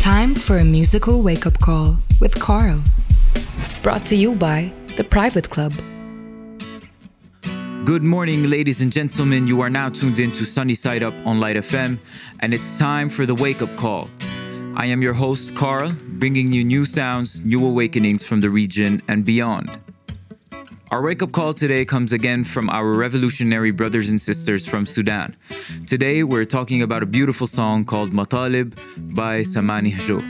Time for a musical wake up call with Carl. Brought to you by The Private Club. Good morning, ladies and gentlemen. You are now tuned in to Sunny Side Up on Light FM, and it's time for the wake up call. I am your host, Carl, bringing you new sounds, new awakenings from the region and beyond. Our wake up call today comes again from our revolutionary brothers and sisters from Sudan. Today, we're talking about a beautiful song called Matalib by Sammany Hajo.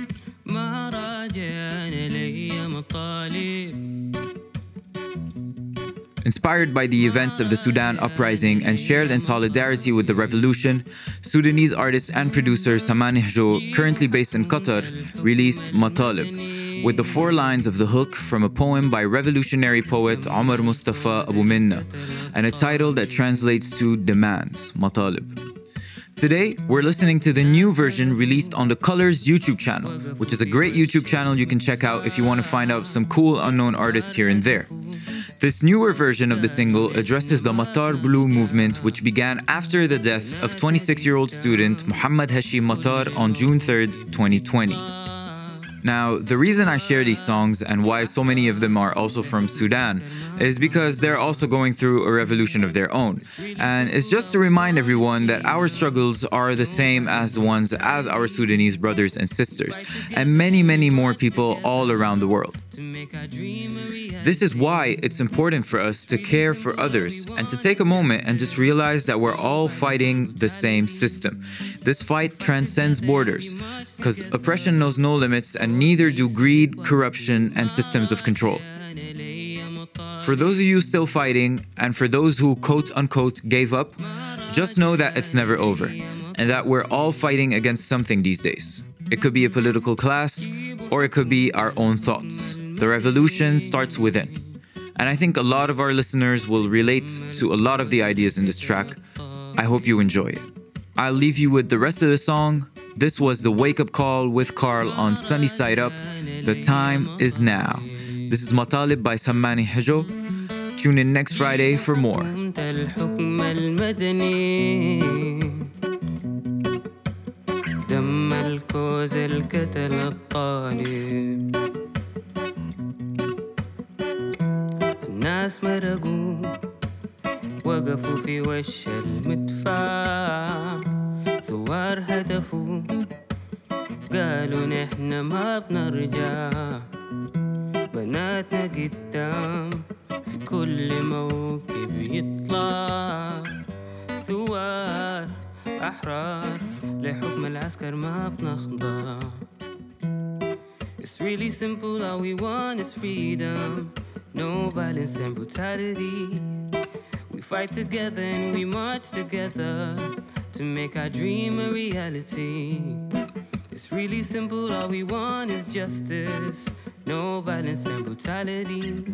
Inspired by the events of the Sudan uprising and shared in solidarity with the revolution, Sudanese artist and producer Sammany Hajo, currently based in Qatar, released Matalib, with the four lines of the hook from a poem by revolutionary poet Omar Mustafa Abu Minna, and a title that translates to Demands, Matalib. Today, we're listening to the new version released on the Colors YouTube channel, which is a great YouTube channel you can check out if you want to find out some cool unknown artists here and there. This newer version of the single addresses the Matar Blue movement, which began after the death of 26 year old student Muhammad Hashim Matar on June 3, 2020. Now, the reason I share these songs and why so many of them are also from Sudan is because they're also going through a revolution of their own. And it's just to remind everyone that our struggles are the same as the ones as our Sudanese brothers and sisters, and many, many more people all around the world. This is why it's important for us to care for others and to take a moment and just realize that we're all fighting the same system. This fight transcends borders because oppression knows no limits and neither do greed, corruption, and systems of control. For those of you still fighting, and for those who quote unquote gave up, just know that it's never over and that we're all fighting against something these days. It could be a political class, or it could be our own thoughts. The revolution starts within. And I think a lot of our listeners will relate to a lot of the ideas in this track. I hope you enjoy it. I'll leave you with the rest of the song. This was the wake up call with Carl on Sunny Side Up. The time is now. This is Matalib by Sammany Hajo. Tune in next Friday for more. دم الكوز الكتل الطالب الناس مرقوا وقفوا في وش المدفع. ثوار هدفوا قالوا نحن ما بنرجع. بناتنا قدام في كل موكب يطلع. ثوار أحرار لحكم العسكر ما بنخضع. It's really simple, all we want is freedom. No violence and brutality We fight together and we march together To make our dream a reality It's really simple, all we want is justice No violence and brutality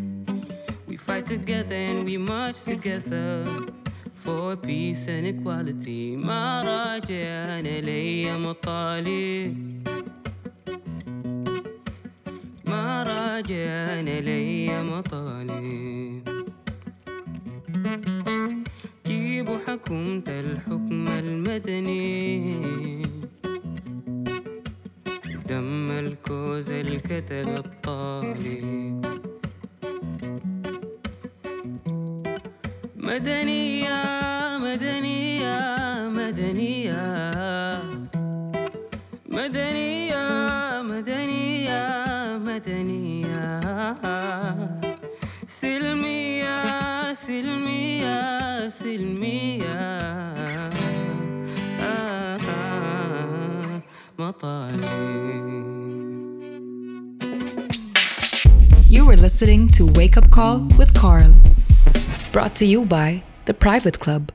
We fight together and we march together for peace and equality ما راجعنا لي مطالب ما راجعنا لي مطالب. جيبوا حكومة الحكم المدني. دم الكوز الكتل الطالب. مدنية مدنية مدنية مدنية مدنية مدنية سلمية سلمية سلمية آه آه مطالب You were listening to Wake Up Call with Carl. Brought to you by The Private Club.